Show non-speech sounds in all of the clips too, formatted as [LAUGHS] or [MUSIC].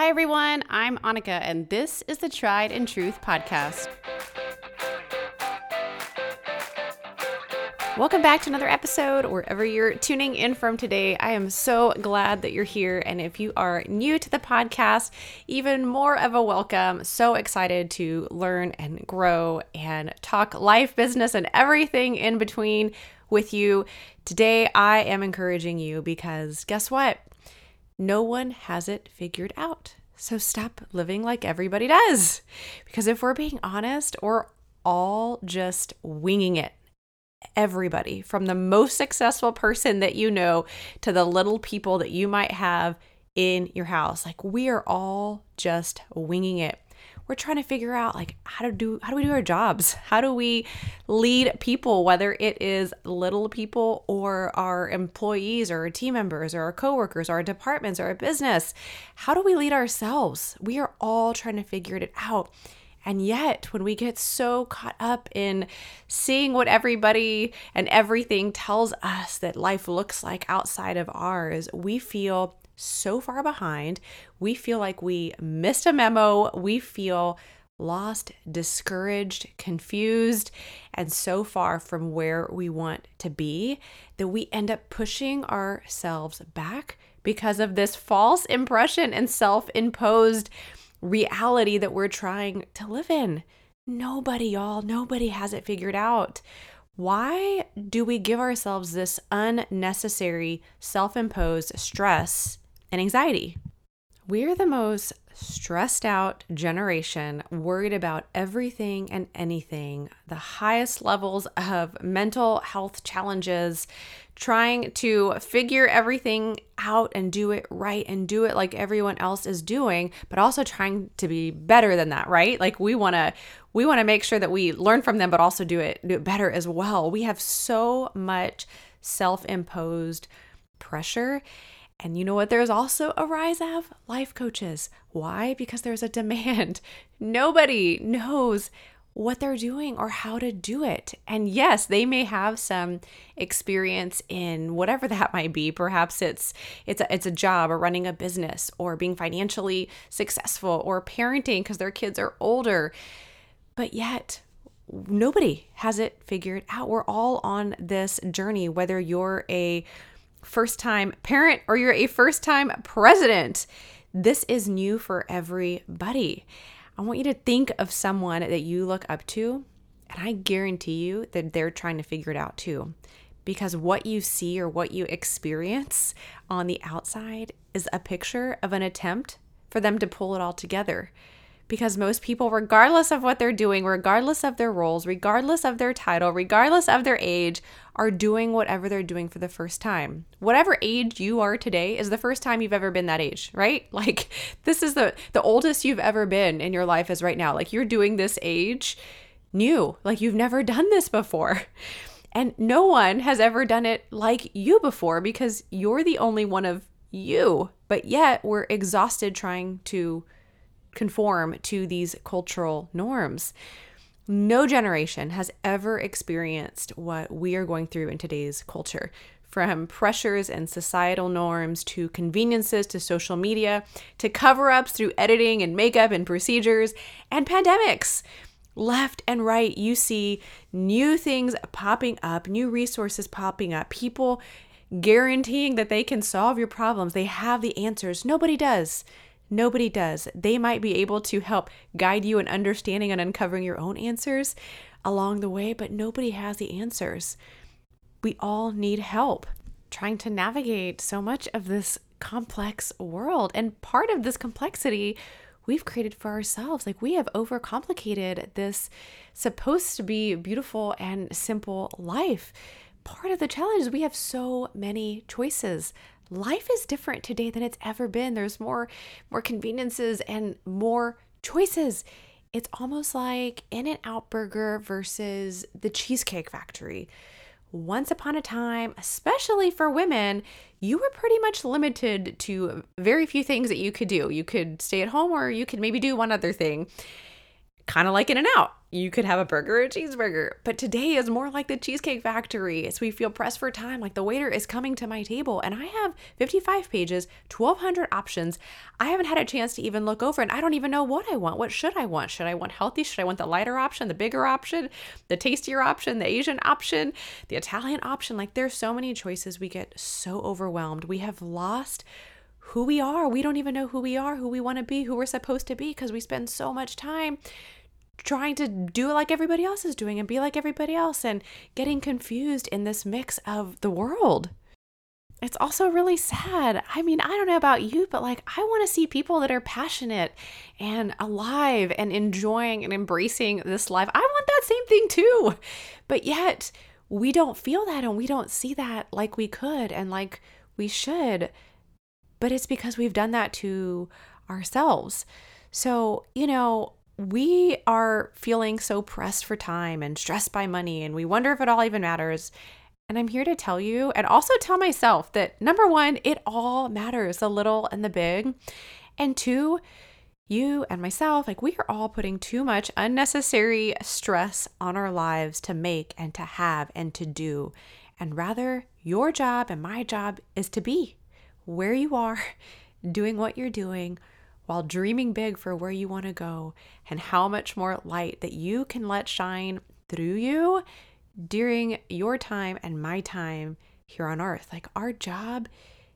Hi, everyone. I'm Annika, and this is the Tried and Truth Podcast. Welcome back to another episode, wherever you're tuning in from today. I am so glad that you're here. And if you are new to the podcast, even more of a welcome. So excited to learn and grow and talk life, business, and everything in between with you. Today, I am encouraging you because guess what? No one has it figured out. So stop living like everybody does. Because if we're being honest, we're all just winging it. Everybody, from the most successful person that you know to the little people that you might have in your house. Like we are all just winging it we're trying to figure out like how to do how do we do our jobs? How do we lead people whether it is little people or our employees or our team members or our coworkers or our departments or our business? How do we lead ourselves? We are all trying to figure it out. And yet, when we get so caught up in seeing what everybody and everything tells us that life looks like outside of ours, we feel so far behind. We feel like we missed a memo. We feel lost, discouraged, confused, and so far from where we want to be that we end up pushing ourselves back because of this false impression and self imposed reality that we're trying to live in. Nobody, y'all, nobody has it figured out. Why do we give ourselves this unnecessary self imposed stress and anxiety. We're the most stressed out generation, worried about everything and anything, the highest levels of mental health challenges, trying to figure everything out and do it right and do it like everyone else is doing, but also trying to be better than that, right? Like we want to we want to make sure that we learn from them but also do it do it better as well. We have so much self-imposed pressure and you know what? There's also a rise of life coaches. Why? Because there's a demand. [LAUGHS] Nobody knows what they're doing or how to do it. And yes, they may have some experience in whatever that [LAUGHS] might be. Perhaps it's it's a, it's a job or running a business or being financially successful or parenting because their kids are older. But yet, nobody has it figured out. We're all on this journey whether you're a first time parent or you're a first time president. This is new for everybody. I want you to think of someone that you look up to, and I guarantee you that they're trying to figure it out too. Because what you see or what you experience on the outside is a picture of an attempt for them to pull it all together because most people, regardless of what they're doing, regardless of their roles, regardless of their title, regardless of their age, are doing whatever they're doing for the first time. Whatever age you are today is the first time you've ever been that age, right? [LAUGHS] Like this is the the oldest you've ever been in your life is right now. Like you're doing this age new. Like you've never done this before. [LAUGHS] And no one has ever done it like you before because you're the only one of you. But yet we're exhausted trying to conform to these cultural norms. No generation has ever experienced what we are going through in today's culture. From pressures and societal norms to conveniences to social media to cover ups through editing and makeup and procedures and pandemics. Left and right, you see new things popping up, new resources popping up, people guaranteeing that they can solve your problems. They have the answers. Nobody does. Nobody does. They might be able to help guide you in understanding and uncovering your own answers along the way, but nobody has the answers. We all need help trying to navigate so much of this complex world. And part of this complexity we've created for ourselves. Like we have overcomplicated this supposed to be beautiful and simple life. Part of the challenge is we have so many choices life is different today than it's ever been. There's more more conveniences and more choices. It's almost like In-N-Out Burger versus the Cheesecake Factory. Once upon a time, especially for women, you were pretty much limited to very few things that you could do. You could stay at home or you could maybe do one other thing. Kind of like In-N-Out. You could have a burger or a cheeseburger. But today is more like the Cheesecake Factory. So we feel pressed for time, like the waiter is coming to my table and I have 55 pages, 1,200 options. I haven't had a chance to even look over and I don't even know what I want. What should I want? Should I want healthy? Should I want the lighter option, the bigger option, the tastier option, the Asian option, the Italian option? Like there's so many choices. We get so overwhelmed. We have lost who we are. We don't even know who we are, who we want to be, who we're supposed to be because we spend so much time trying to do like everybody else is doing and be like everybody else and getting confused in this mix of the world. It's also really sad. I mean, I don't know about you, but like, I want to see people that are passionate and alive and enjoying and embracing this life. I want that same thing too. But yet, we don't feel that and we don't see that like we could and like we should. But it's because we've done that to ourselves. So, you know, we are feeling so pressed for time and stressed by money, and we wonder if it all even matters. And I'm here to tell you and also tell myself that number one, it all matters the little and the big. And two, you and myself, like we are all putting too much unnecessary stress on our lives to make and to have and to do. And rather, your job and my job is to be where you are, [LAUGHS] doing what you're doing, while dreaming big for where you want to go and how much more light that you can let shine through you during your time and my time here on earth. Like our job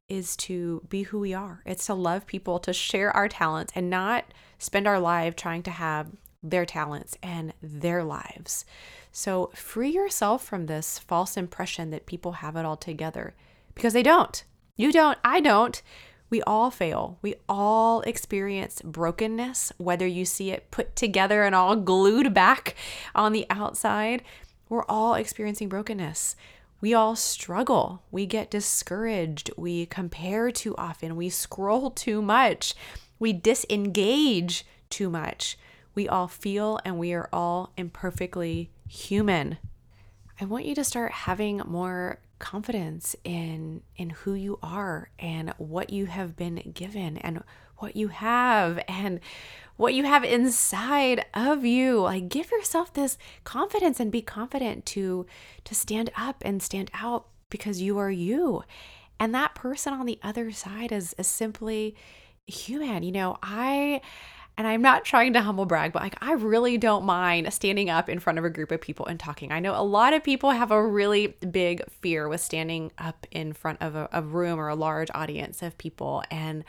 is to be who we are. It's to love people, to share our talents and not spend our life trying to have their talents and their lives. So free yourself from this false impression that people have it all together because they don't. You don't, I don't. We all fail. We all experience brokenness, whether you see it put together and all glued back on the outside. We're all experiencing brokenness. We all struggle. We get discouraged. We compare too often. We scroll too much. We disengage too much. We all feel and we are all imperfectly human. I want you to start having more confidence in in who you are and what you have been given and what you have and what you have inside of you. Like give yourself this confidence and be confident to to stand up and stand out because you are you. And that person on the other side is, is simply human. You know i and I'm not trying to humble brag, but like I really don't mind standing up in front of a group of people and talking. I know a lot of people have a really big fear with standing up in front of a, a room or a large audience of people. And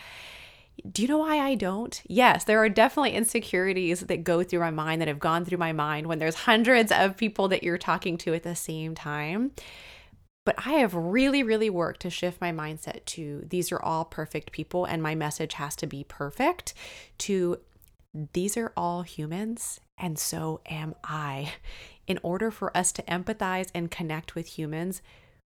do you know why I don't? Yes, there are definitely insecurities that go through my mind that have gone through my mind when there's hundreds of people that you're talking to at the same time. But I have really, really worked to shift my mindset to these are all perfect people and my message has to be perfect to these are all humans, and so am I. [LAUGHS] In order for us to empathize and connect with humans,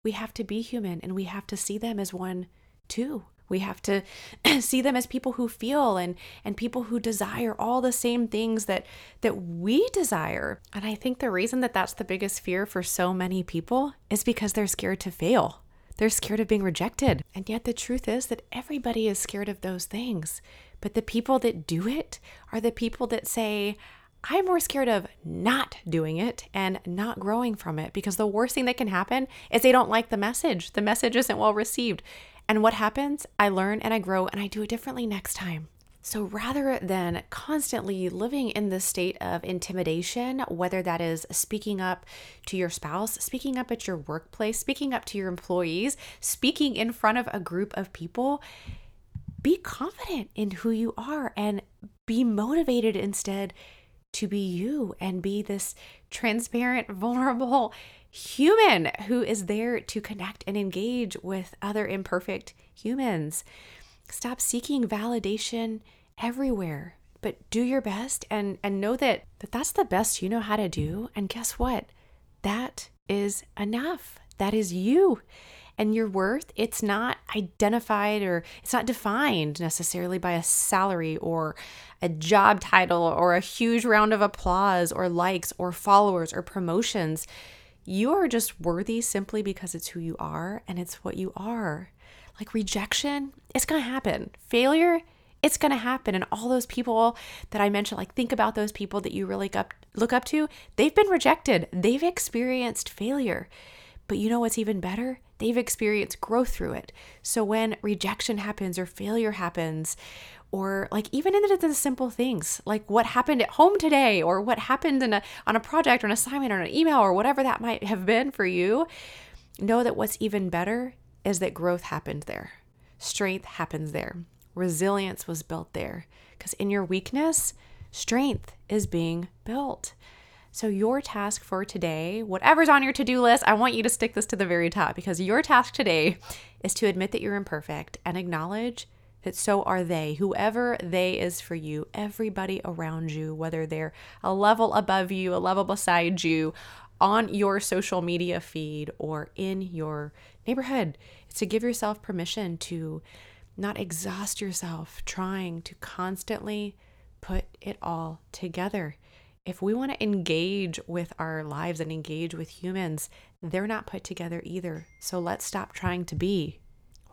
we have to be human and we have to see them as one too. We have to [CLEARS THROAT] see them as people who feel and and people who desire all the same things that that we desire. And I think the reason that that's the biggest fear for so many people is because they're scared to fail. They're scared of being rejected. And yet the truth is that everybody is scared of those things. But the people that do it are the people that say, I'm more scared of not doing it and not growing from it because the worst thing that can happen is they don't like the message. The message isn't well received. And what happens? I learn and I grow and I do it differently next time. So rather than constantly living in this state of intimidation, whether that is speaking up to your spouse, speaking up at your workplace, speaking up to your employees, speaking in front of a group of people, be confident in who you are and be motivated instead to be you and be this transparent, [LAUGHS] vulnerable human who is there to connect and engage with other imperfect humans. Stop seeking validation everywhere, but do your best and and know that, that that's the best you know how to do and guess what? That is enough. That is you and your worth it's not identified or it's not defined necessarily by a salary or a job title or a huge round of applause or likes or followers or promotions you are just worthy simply because it's who you are and it's what you are like rejection it's going to happen failure It's going to happen. And all those people that I mentioned, like think about those people that you really up, look up to, they've been rejected, they've experienced failure. But you know what's even better? They've experienced growth through it. So when rejection happens or failure happens, or like even in the simple things like what happened at home today or what happened in a on a project or an assignment or an email or whatever that might have been for you know that what's even better is that growth happened there. Strength happens there. Resilience was built there. Because in your weakness strength is being built so, your task for today, whatever's on your to do list, I want you to stick this to the very top because your task today is to admit that you're imperfect and acknowledge that so are they. Whoever they is for you, everybody around you, whether they're a level above you, a level beside you, on your social media feed, or in your neighborhood, it's to give yourself permission to not exhaust yourself trying to constantly put it all together if we want to engage with our lives and engage with humans, they're not put together either. So let's stop trying to be.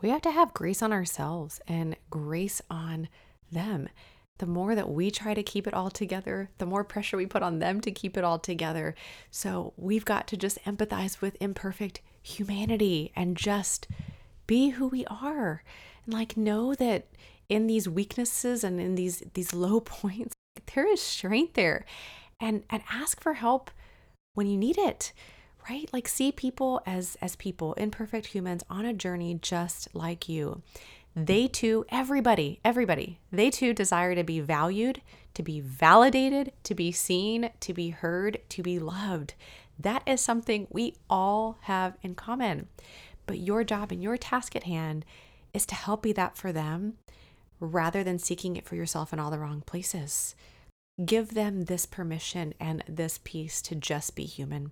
We have to have grace on ourselves and grace on them. The more that we try to keep it all together, the more pressure we put on them to keep it all together. So we've got to just empathize with imperfect humanity and just be who we are. And like know that in these weaknesses and in these these low [LAUGHS] points, there is strength there and and ask for help when you need it right? Like see people as as people imperfect humans on a journey just like you. They too everybody everybody they too desire to be valued to be validated to be seen to be heard to be loved. That is something we all have in common. But your job and your task at hand is to help be that for them rather than seeking it for yourself in all the wrong places Give them this permission and this peace to just be human.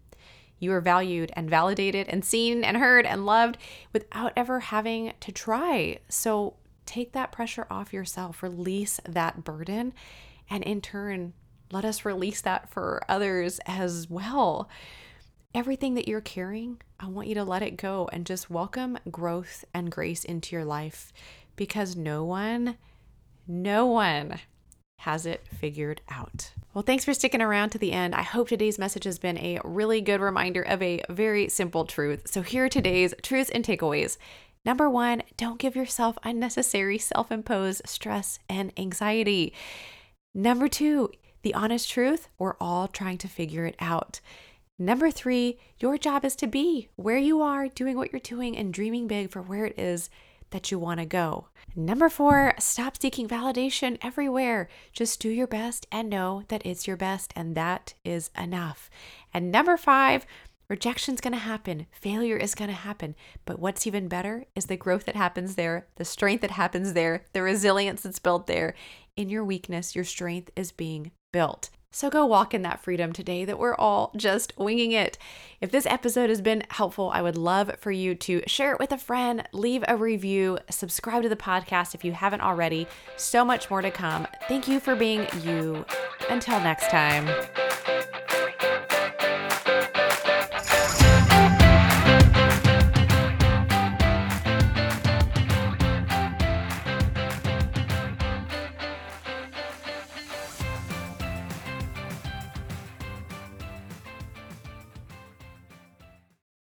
You are valued and validated and seen and heard and loved without ever having to try. So take that pressure off yourself, release that burden, and in turn, let us release that for others as well. Everything that you're carrying, I want you to let it go and just welcome growth and grace into your life because no one, no one has it figured out. Well, thanks for sticking around to the end. I hope today's message has been a really good reminder of a very simple truth. So, here are today's truths and takeaways. Number one, don't give yourself unnecessary self imposed stress and anxiety. Number two, the honest truth, we're all trying to figure it out. Number three, your job is to be where you are, doing what you're doing, and dreaming big for where it is that you want to go. Number four, stop seeking validation everywhere. Just do your best and know that it's your best, and that is enough. And number five, Rejection's going to happen. Failure is going to happen. But what's even better is the growth that happens there, the strength that happens there, the resilience that's built there. In your weakness, your strength is being built. So go walk in that freedom today that we're all just winging it. If this episode has been helpful, I would love for you to share it with a friend, leave a review, subscribe to the podcast if you haven't already. So much more to come. Thank you for being you. Until next time.